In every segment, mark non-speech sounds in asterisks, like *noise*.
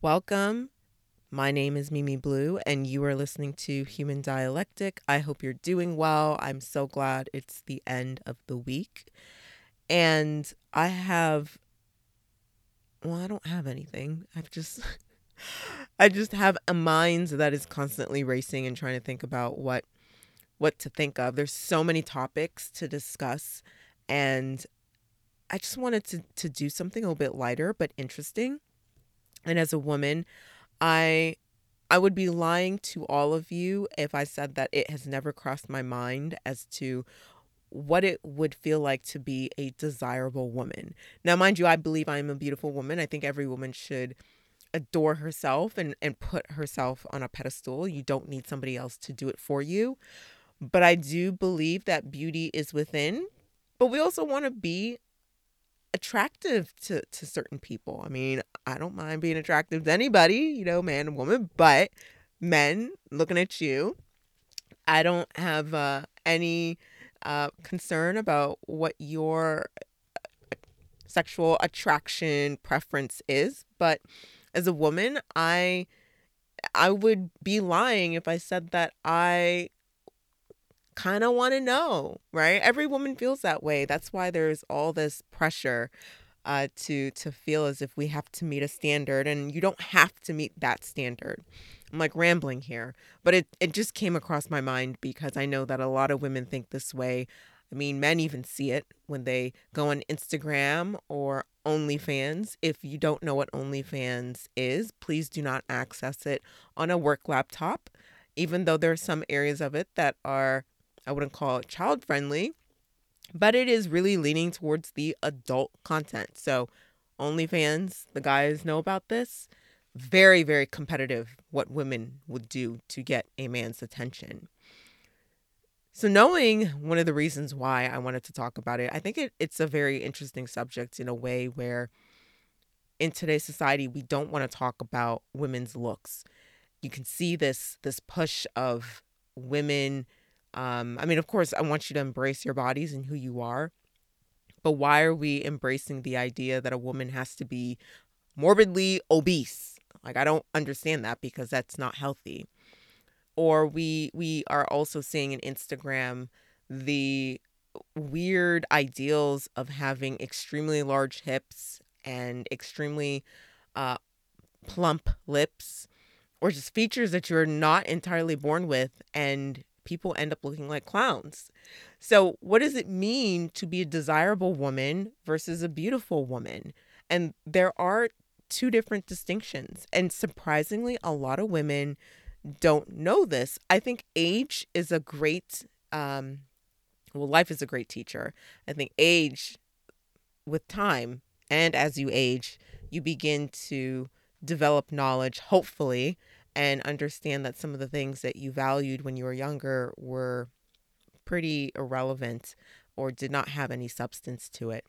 Welcome. My name is Mimi Blue, and you are listening to Human Dialectic. I hope you're doing well. I'm so glad it's the end of the week. And I have, well, I don't have anything. I've just, *laughs* I just have a mind that is constantly racing and trying to think about what, what to think of. There's so many topics to discuss, and I just wanted to to do something a little bit lighter but interesting. And as a woman, I I would be lying to all of you if I said that it has never crossed my mind as to what it would feel like to be a desirable woman. Now, mind you, I believe I am a beautiful woman. I think every woman should adore herself and, and put herself on a pedestal. You don't need somebody else to do it for you. But I do believe that beauty is within. But we also want to be attractive to to certain people. I mean, I don't mind being attractive to anybody, you know, man and woman, but men looking at you, I don't have uh, any uh, concern about what your uh, sexual attraction preference is, but as a woman, I I would be lying if I said that I kind of want to know, right? Every woman feels that way. That's why there's all this pressure uh, to to feel as if we have to meet a standard, and you don't have to meet that standard. I'm like rambling here, but it it just came across my mind because I know that a lot of women think this way. I mean, men even see it when they go on Instagram or OnlyFans. If you don't know what OnlyFans is, please do not access it on a work laptop, even though there are some areas of it that are I wouldn't call it child friendly, but it is really leaning towards the adult content. So, OnlyFans, the guys know about this. Very, very competitive what women would do to get a man's attention. So, knowing one of the reasons why I wanted to talk about it, I think it, it's a very interesting subject in a way where in today's society we don't want to talk about women's looks. You can see this this push of women um, I mean, of course, I want you to embrace your bodies and who you are. But why are we embracing the idea that a woman has to be morbidly obese? Like I don't understand that because that's not healthy. Or we we are also seeing in Instagram the weird ideals of having extremely large hips and extremely uh, plump lips or just features that you're not entirely born with and people end up looking like clowns. So, what does it mean to be a desirable woman versus a beautiful woman? And there are two different distinctions. And surprisingly, a lot of women don't know this. I think age is a great, um, well, life is a great teacher. I think age, with time, and as you age, you begin to develop knowledge, hopefully, and understand that some of the things that you valued when you were younger were pretty irrelevant or did not have any substance to it.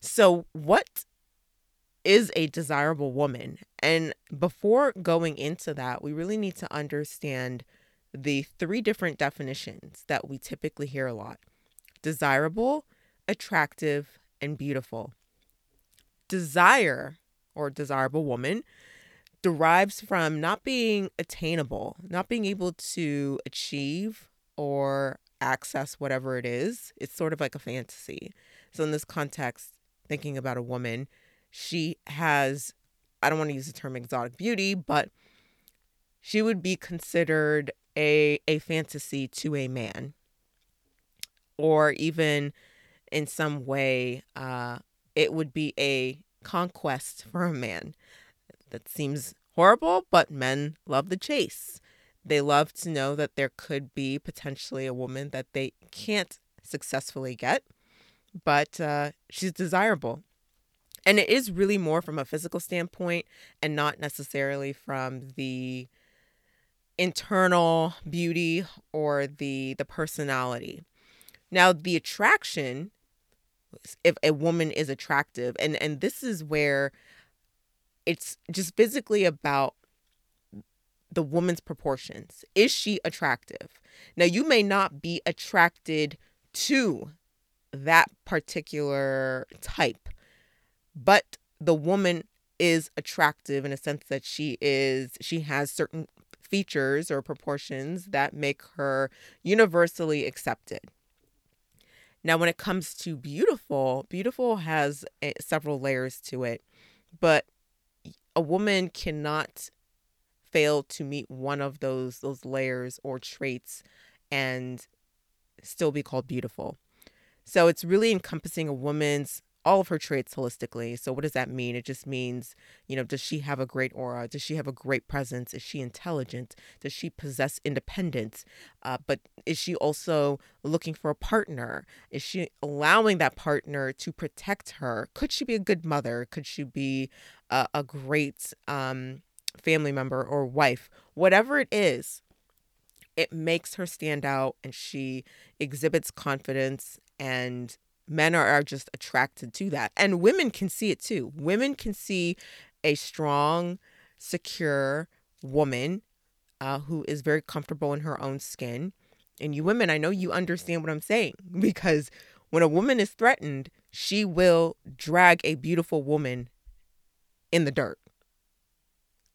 So, what is a desirable woman? And before going into that, we really need to understand the three different definitions that we typically hear a lot desirable, attractive, and beautiful. Desire or desirable woman derives from not being attainable, not being able to achieve or access whatever it is. It's sort of like a fantasy. So, in this context, thinking about a woman, she has, I don't want to use the term exotic beauty, but she would be considered a, a fantasy to a man. Or even in some way, uh, it would be a conquest for a man that seems horrible, but men love the chase. They love to know that there could be potentially a woman that they can't successfully get, but uh, she's desirable. And it is really more from a physical standpoint and not necessarily from the internal beauty or the the personality. Now the attraction if a woman is attractive and and this is where it's just physically about the woman's proportions. Is she attractive? Now, you may not be attracted to that particular type, but the woman is attractive in a sense that she is she has certain features or proportions that make her universally accepted. Now, when it comes to beautiful, beautiful has a, several layers to it, but a woman cannot fail to meet one of those those layers or traits and still be called beautiful. So it's really encompassing a woman's all of her traits holistically. So what does that mean? It just means, you know, does she have a great aura? Does she have a great presence? Is she intelligent? Does she possess independence? Uh, but is she also looking for a partner? Is she allowing that partner to protect her? Could she be a good mother? Could she be a, a great um, family member or wife? Whatever it is, it makes her stand out and she exhibits confidence and men are, are just attracted to that. And women can see it too. Women can see a strong secure woman uh, who is very comfortable in her own skin. And you women i know you understand what i'm saying *laughs* because when a woman is threatened she will drag a beautiful woman in the dirt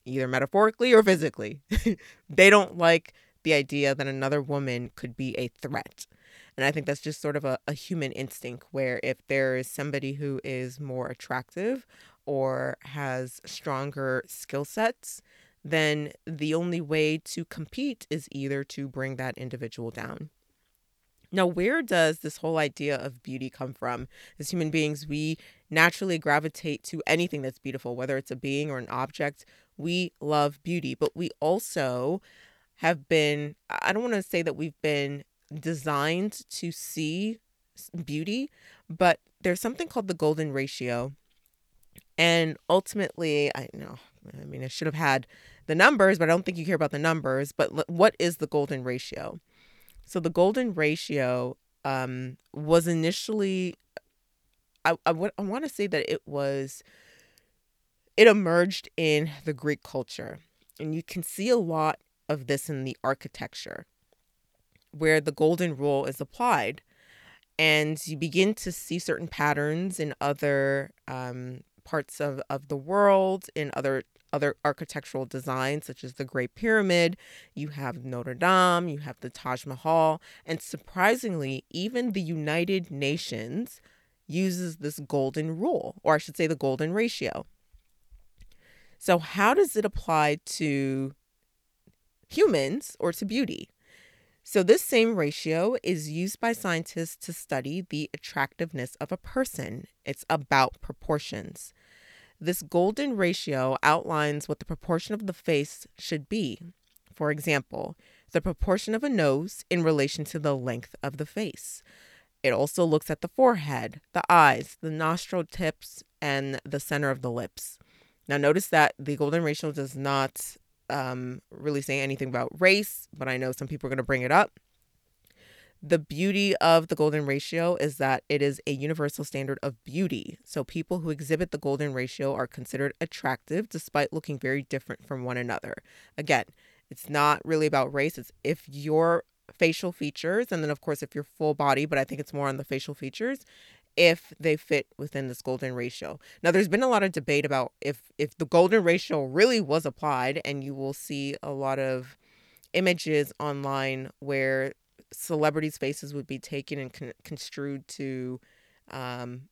either metaphorically or physically. *laughs* They don't like the idea that another woman could be a threat and I think that's just sort of a, a human instinct where if there is somebody who is more attractive or has stronger skill sets, then the only way to compete is either to bring that individual down. Now, where does this whole idea of beauty come from? As human beings, we naturally gravitate to anything that's beautiful, whether it's a being or an object. We love beauty, but we also have been, I don't want to say that we've been designed to see beauty, but there's something called the golden ratio. And ultimately, I know, I mean, I should have had the numbers, but I don't think you care about the numbers. But what is the golden ratio? So the golden ratio um, was initially, I, I, w- I want to say that it was, it emerged in the Greek culture. And you can see a lot of this in the architecture where the golden rule is applied. And you begin to see certain patterns in other um, parts of, of the world, in other other architectural designs, such as the Great Pyramid. You have Notre Dame, you have the Taj Mahal, and surprisingly, even the United Nations uses this golden rule, or I should say, the golden ratio. So, how does it apply to humans or to beauty? So, this same ratio is used by scientists to study the attractiveness of a person. It's about proportions. This golden ratio outlines what the proportion of the face should be. For example, the proportion of a nose in relation to the length of the face. It also looks at the forehead, the eyes, the nostril tips, and the center of the lips. Now, notice that the golden ratio does not um, really saying anything about race, but I know some people are going to bring it up. The beauty of the golden ratio is that it is a universal standard of beauty. So people who exhibit the golden ratio are considered attractive despite looking very different from one another. Again, it's not really about race. It's if your facial features, and then of course if you're full body, but I think it's more on the facial features, if they fit within this golden ratio. Now there's been a lot of debate about if if the golden ratio really was applied and you will see a lot of images online where celebrities faces would be taken and con- construed to um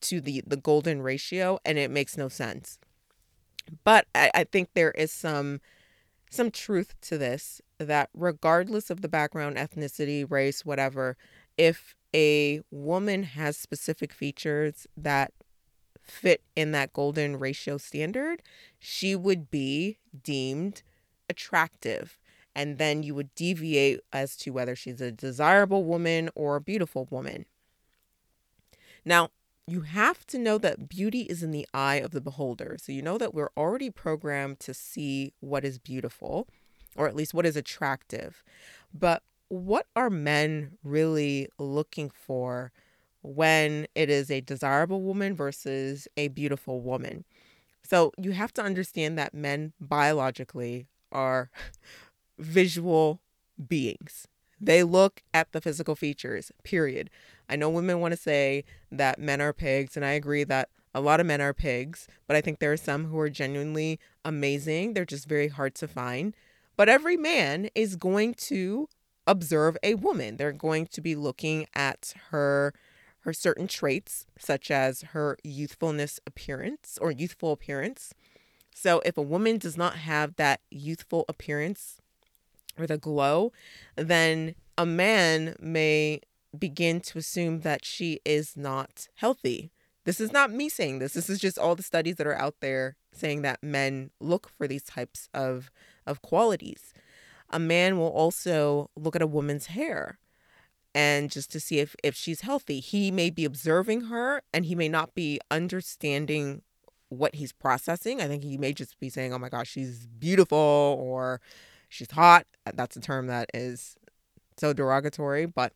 to the the golden ratio and it makes no sense. But I, I think there is some some truth to this that regardless of the background, ethnicity, race, whatever, if a woman has specific features that fit in that golden ratio standard, she would be deemed attractive. And then you would deviate as to whether she's a desirable woman or a beautiful woman. Now, you have to know that beauty is in the eye of the beholder. So you know that we're already programmed to see what is beautiful, or at least what is attractive. But what are men really looking for when it is a desirable woman versus a beautiful woman? So you have to understand that men biologically are *laughs* visual beings. They look at the physical features, period. I know women want to say that men are pigs, and I agree that A lot of men are pigs, but I think there are some who are genuinely amazing. They're just very hard to find. But every man is going to observe a woman. They're going to be looking at her her certain traits such as her youthfulness appearance or youthful appearance. So if a woman does not have that youthful appearance or the glow, then a man may begin to assume that she is not healthy. This is not me saying this. This is just all the studies that are out there saying that men look for these types of of qualities. A man will also look at a woman's hair and just to see if, if she's healthy. He may be observing her and he may not be understanding what he's processing. I think he may just be saying, oh my gosh, she's beautiful or she's hot. Uh, that's a term that is so derogatory, but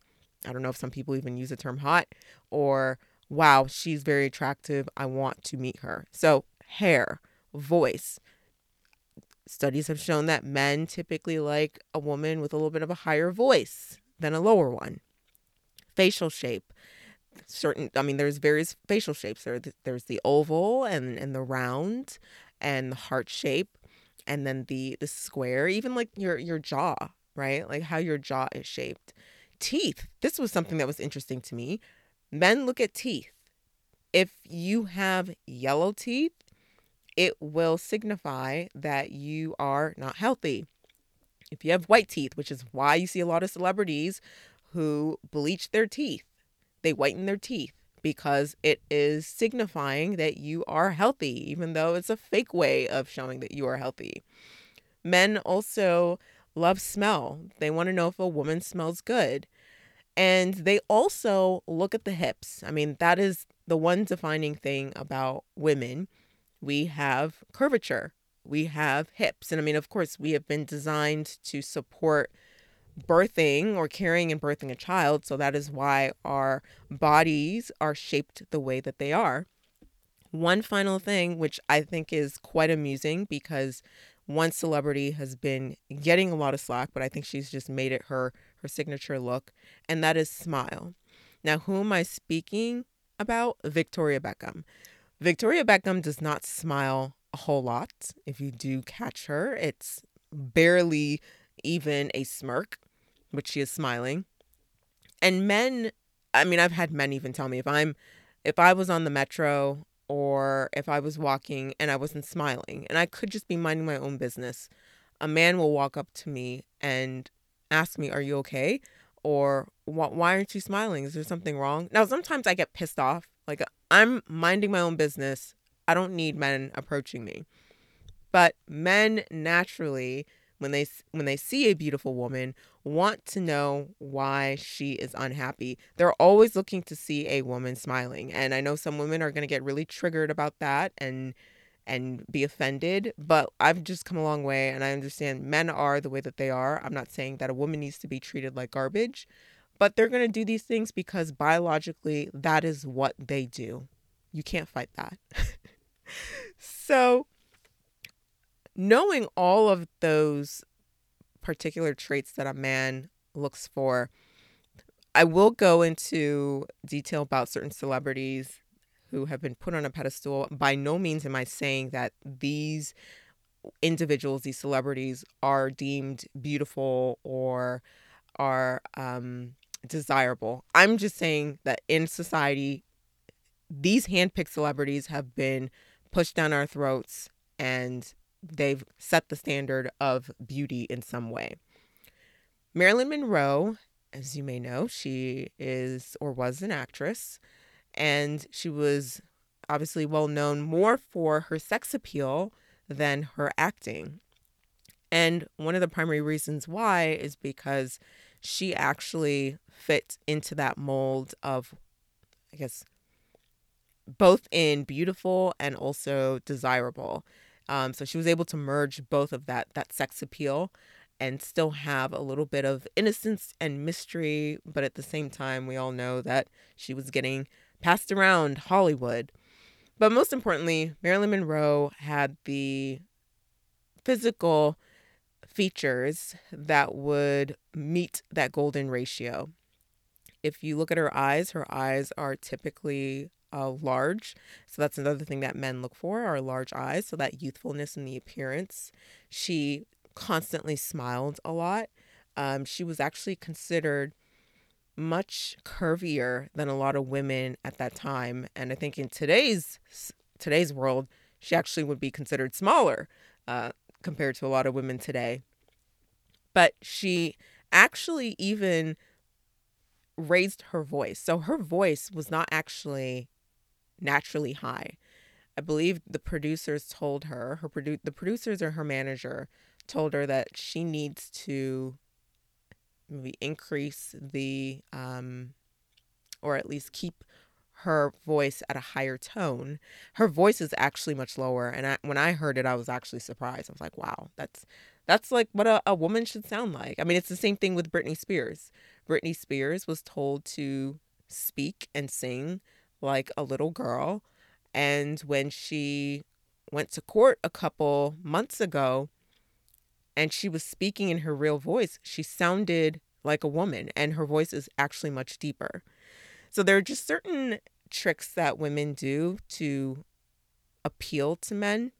I don't know if some people even use the term hot or wow, she's very attractive. I want to meet her. So, hair, voice. Studies have shown that men typically like a woman with a little bit of a higher voice than a lower one. Facial shape certain i mean there's various facial shapes. There there's the oval and and the round and the heart shape and then the the square even like your your jaw right? Like how your jaw is shaped. Teeth this was something that was interesting to me. Men look at teeth. If you have yellow teeth it will signify that you are not healthy if you have white teeth which is why you see a lot of celebrities who bleach their teeth. They whiten their teeth because it is signifying that you are healthy, even though it's a fake way of showing that you are healthy. Men also love smell. They want to know if a woman smells good. And they also look at the hips. I mean, that is the one defining thing about women. We have curvature, we have hips. And I mean, of course, we have been designed to support birthing or carrying and birthing a child. So that is why our bodies are shaped the way that they are. One final thing, which I think is quite amusing because one celebrity has been getting a lot of slack, but I think she's just made it her her signature look, and that is smile. Now, who am I speaking about? Victoria Beckham. Victoria Beckham does not smile a whole lot. If you do catch her, it's barely even a smirk, which she is smiling. And men, I mean, I've had men even tell me if I'm, if I was on the metro or if I was walking and I wasn't smiling and I could just be minding my own business, a man will walk up to me and ask me, Are you okay? Or why aren't you smiling? Is there something wrong? Now, sometimes I get pissed off. Like, I'm minding my own business. I don't need men approaching me. But men naturally when they when they see a beautiful woman want to know why she is unhappy. They're always looking to see a woman smiling. And I know some women are going to get really triggered about that and and be offended, but I've just come a long way and I understand men are the way that they are. I'm not saying that a woman needs to be treated like garbage, but they're going to do these things because biologically that is what they do. You can't fight that. *laughs* so knowing all of those particular traits that a man looks for, I will go into detail about certain celebrities who have been put on a pedestal. By no means am I saying that these individuals, these celebrities, are deemed beautiful or are um, desirable. I'm just saying that in society, these handpicked celebrities have been pushed down our throats and they've set the standard of beauty in some way. Marilyn Monroe, as you may know, she is or was an actress, and she was obviously well known more for her sex appeal than her acting. And one of the primary reasons why is because she actually fit into that mold of, I guess, both in beautiful and also desirable. Um, so she was able to merge both of that that sex appeal and still have a little bit of innocence and mystery, but at the same time, we all know that she was getting passed around Hollywood. But most importantly, Marilyn Monroe had the physical features that would meet that golden ratio. If you look at her eyes, her eyes are typically uh, large. So that's another thing that men look for are large eyes. So that youthfulness in the appearance. She constantly smiled a lot. Um, she was actually considered much curvier than a lot of women at that time, and I think in today's today's world, she actually would be considered smaller uh, compared to a lot of women today. But she actually even raised her voice. So her voice was not actually naturally high. I believe the producers told her, her produ- the producers or her manager told her that she needs to maybe increase the um or at least keep her voice at a higher tone. Her voice is actually much lower and I, when I heard it I was actually surprised. I was like, "Wow, that's that's like what a, a woman should sound like." I mean, it's the same thing with Britney Spears. Britney Spears was told to speak and sing like a little girl. And when she went to court a couple months ago and she was speaking in her real voice, she sounded like a woman and her voice is actually much deeper. So there are just certain tricks that women do to appeal to men.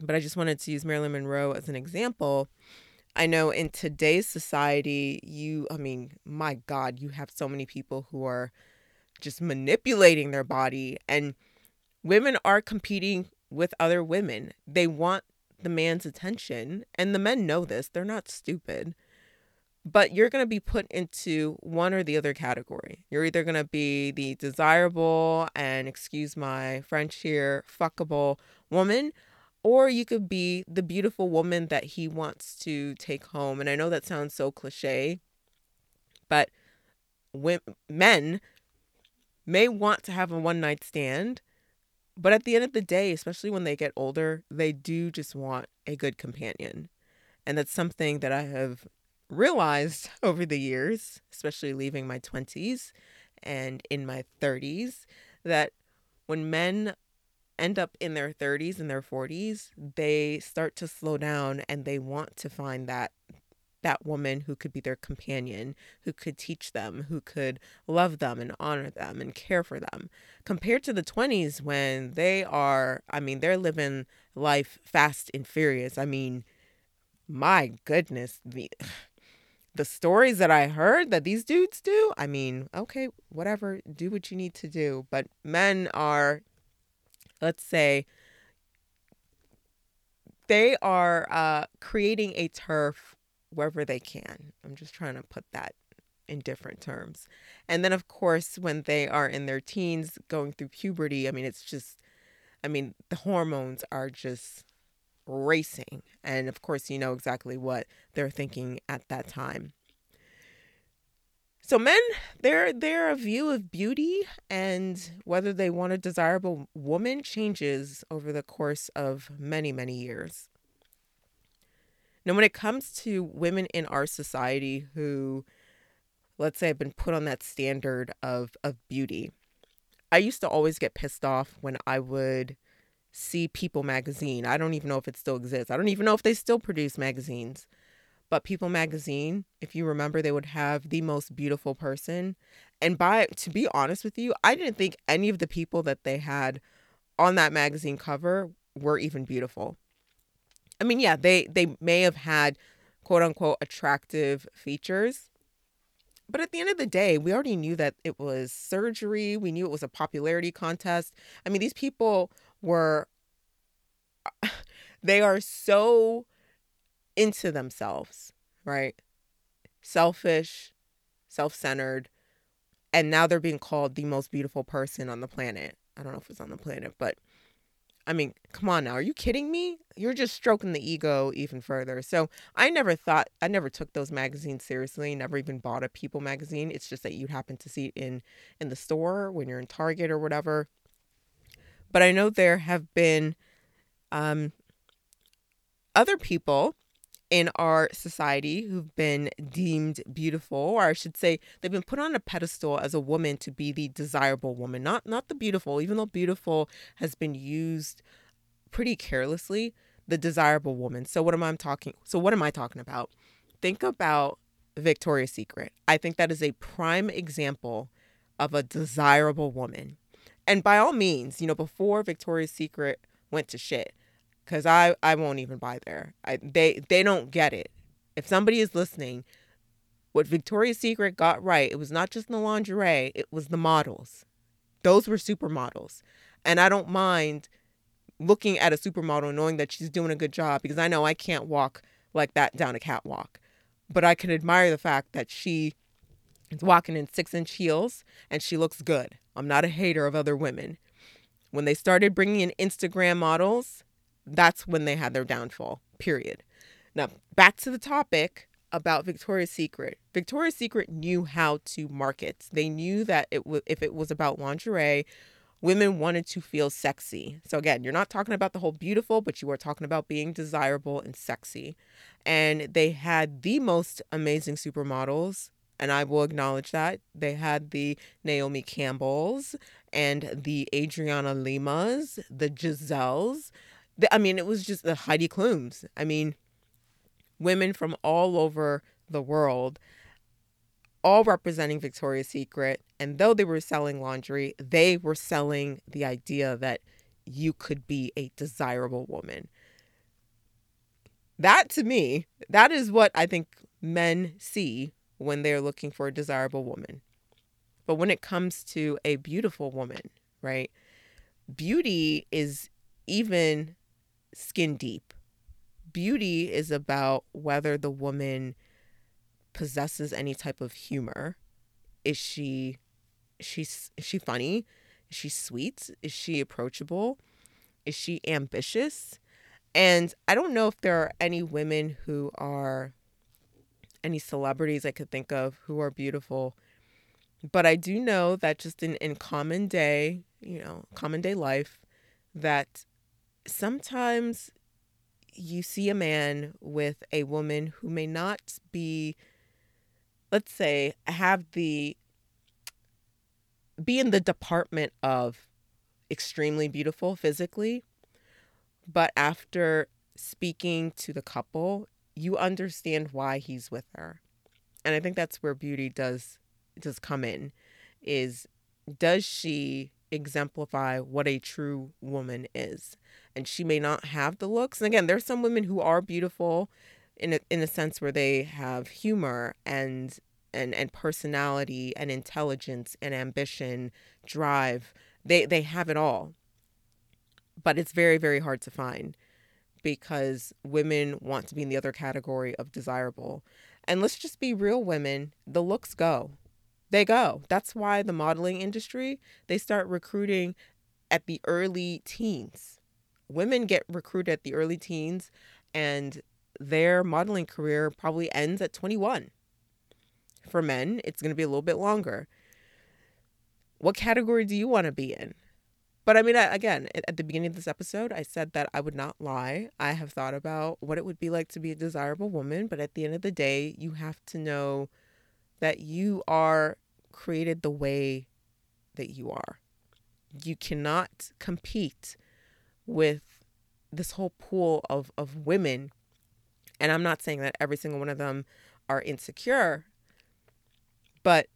But I just wanted to use Marilyn Monroe as an example I know in today's society, you, I mean, my God, you have so many people who are just manipulating their body, and women are competing with other women. They want the man's attention, and the men know this. They're not stupid. But you're going to be put into one or the other category. You're either going to be the desirable and, excuse my French here, fuckable woman, or you could be the beautiful woman that he wants to take home. And I know that sounds so cliche, but men may want to have a one night stand, but at the end of the day, especially when they get older, they do just want a good companion. And that's something that I have realized *laughs* over the years, especially leaving my 20s and in my 30s, that when men end up in their 30s and their 40s, they start to slow down and they want to find that that woman who could be their companion, who could teach them, who could love them and honor them and care for them. Compared to the 20s when they are, I mean, they're living life fast and furious. I mean, my goodness, the the stories that I heard that these dudes do, I mean, okay, whatever, do what you need to do, but men are let's say they are uh, creating a turf wherever they can. I'm just trying to put that in different terms. And then, of course, when they are in their teens going through puberty, I mean, it's just, I mean, the hormones are just racing. And of course, you know exactly what they're thinking at that time. So men, their their view of beauty and whether they want a desirable woman changes over the course of many, many years. Now, when it comes to women in our society who, let's say, have been put on that standard of of beauty, I used to always get pissed off when I would see People magazine. I don't even know if it still exists. I don't even know if they still produce magazines but People magazine, if you remember, they would have the most beautiful person. And by to be honest with you, I didn't think any of the people that they had on that magazine cover were even beautiful. I mean, yeah, they they may have had quote unquote attractive features. But at the end of the day, we already knew that it was surgery. We knew it was a popularity contest. I mean, these people were *laughs* they are so into themselves, right? Selfish, self centered. And now they're being called the most beautiful person on the planet. I don't know if it's on the planet, but I mean, come on now. Are you kidding me? You're just stroking the ego even further. So I never thought, I never took those magazines seriously, never even bought a People magazine. It's just that you happen to see it in, in the store when you're in Target or whatever. But I know there have been um, other people in our society who've been deemed beautiful or I should say they've been put on a pedestal as a woman to be the desirable woman not not the beautiful even though beautiful has been used pretty carelessly the desirable woman. So what am I talking so what am I talking about? Think about Victoria's Secret. I think that is a prime example of a desirable woman and by all means, you know, before Victoria's Secret went to shit, because I I won't even buy there. I they they don't get it. If somebody is listening, what Victoria's Secret got right, it was not just the lingerie, it was the models. Those were supermodels. And I don't mind looking at a supermodel knowing that she's doing a good job because I know I can't walk like that down a catwalk. But I can admire the fact that she is walking in six inch heels and she looks good. I'm not a hater of other women. When they started bringing in Instagram models, that's when they had their downfall, period. Now, back to the topic about Victoria's Secret. Victoria's Secret knew how to market. They knew that it w- if it was about lingerie, women wanted to feel sexy. So again, you're not talking about the whole beautiful, but you are talking about being desirable and sexy. And they had the most amazing supermodels, and I will acknowledge that. They had the Naomi Campbells and the Adriana Limas, the Giseles. The, I mean, it was just the Heidi Klums. I mean, women from all over the world, all representing Victoria's Secret. And though they were selling laundry, they were selling the idea that you could be a desirable woman. That to me, that is what I think men see when they're looking for a desirable woman. But when it comes to a beautiful woman, right? Beauty is even skin deep beauty is about whether the woman possesses any type of humor. Is she she's is she funny? Is she sweet? Is she approachable? Is she ambitious? And I don't know if there are any women who are any celebrities I could think of who are beautiful. But I do know that just in, in common day, you know, common day life, that sometimes you see a man with a woman who may not be, let's say, have the, be in the department of extremely beautiful physically, but after speaking to the couple, you understand why he's with her. And I think that's where beauty does does come in is does she exemplify what a true woman is. And she may not have the looks. And again, there's some women who are beautiful in a, in a sense where they have humor and and and personality and intelligence and ambition, drive. They they have it all. But it's very very hard to find because women want to be in the other category of desirable. And let's just be real women, the looks go they go. That's why the modeling industry, they start recruiting at the early teens. Women get recruited at the early teens and their modeling career probably ends at 21. For men, it's going to be a little bit longer. What category do you want to be in? But I mean, again, at the beginning of this episode, I said that I would not lie. I have thought about what it would be like to be a desirable woman, but at the end of the day, you have to know that you are created the way that you are. You cannot compete with this whole pool of, of women. And I'm not saying that every single one of them are insecure, but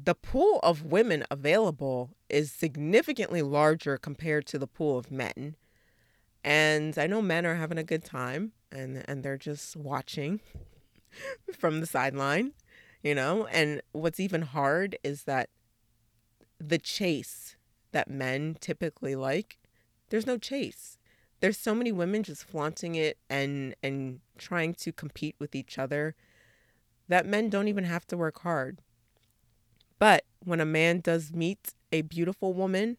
the pool of women available is significantly larger compared to the pool of men. And I know men are having a good time and, and they're just watching *laughs* from the sideline you know? And what's even hard is that the chase that men typically like, there's no chase. There's so many women just flaunting it and and trying to compete with each other that men don't even have to work hard. But when a man does meet a beautiful woman,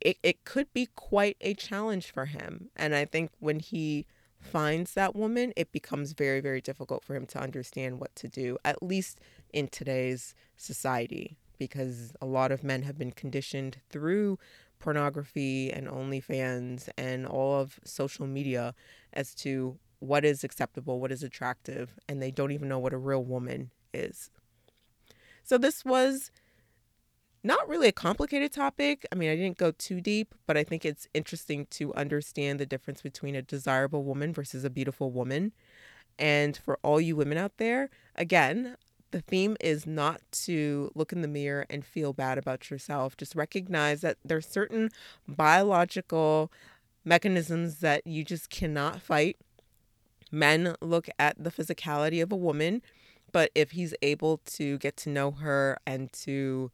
it, it could be quite a challenge for him. And I think when he finds that woman, it becomes very, very difficult for him to understand what to do, at least in today's society, because a lot of men have been conditioned through pornography and OnlyFans and all of social media as to what is acceptable, what is attractive, and they don't even know what a real woman is. So, this was not really a complicated topic. I mean, I didn't go too deep, but I think it's interesting to understand the difference between a desirable woman versus a beautiful woman. And for all you women out there, again, the theme is not to look in the mirror and feel bad about yourself. Just recognize that there's certain biological mechanisms that you just cannot fight. Men look at the physicality of a woman, but if he's able to get to know her and to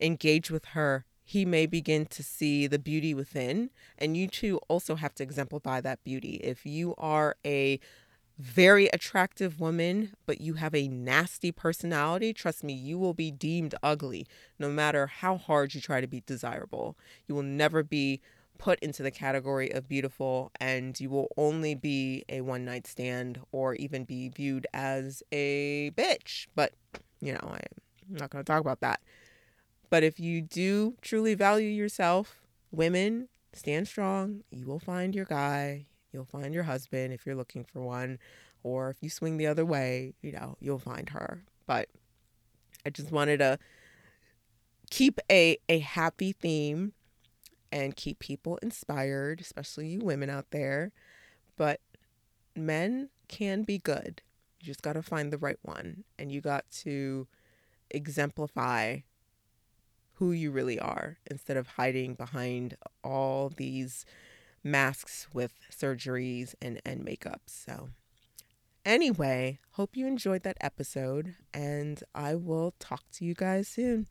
engage with her, he may begin to see the beauty within. And you too also have to exemplify that beauty. If you are a very attractive woman, but you have a nasty personality, trust me, you will be deemed ugly no matter how hard you try to be desirable. You will never be put into the category of beautiful, and you will only be a one night stand or even be viewed as a bitch. But, you know, I'm not going to talk about that. But if you do truly value yourself, women, stand strong. You will find your guy. You'll find your husband if you're looking for one, or if you swing the other way, you know, you'll find her. But I just wanted to keep a a happy theme and keep people inspired, especially you women out there. But men can be good. You just got to find the right one and you got to exemplify who you really are instead of hiding behind all these masks with surgeries and, and makeup. So, anyway, hope you enjoyed that episode, and I will talk to you guys soon.